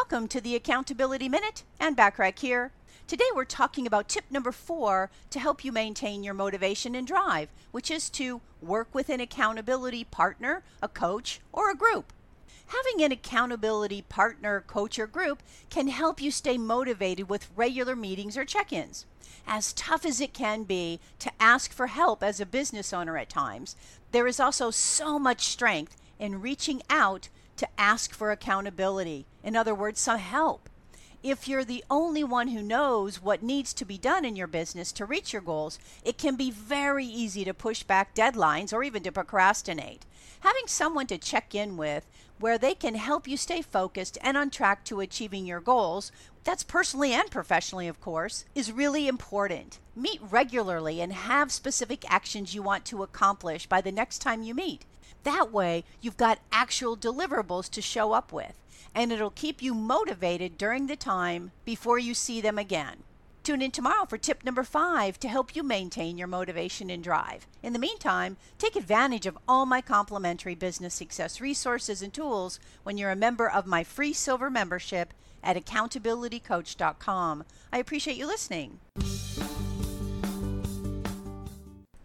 Welcome to the Accountability Minute and Backrack here. Today we're talking about tip number four to help you maintain your motivation and drive, which is to work with an accountability partner, a coach, or a group. Having an accountability partner, coach, or group can help you stay motivated with regular meetings or check ins. As tough as it can be to ask for help as a business owner at times, there is also so much strength in reaching out to ask for accountability. In other words, some help. If you're the only one who knows what needs to be done in your business to reach your goals, it can be very easy to push back deadlines or even to procrastinate. Having someone to check in with where they can help you stay focused and on track to achieving your goals, that's personally and professionally, of course, is really important. Meet regularly and have specific actions you want to accomplish by the next time you meet. That way, you've got actual deliverables to show up with, and it'll keep you motivated during the time before you see them again. Tune in tomorrow for tip number five to help you maintain your motivation and drive. In the meantime, take advantage of all my complimentary business success resources and tools when you're a member of my free silver membership at accountabilitycoach.com. I appreciate you listening.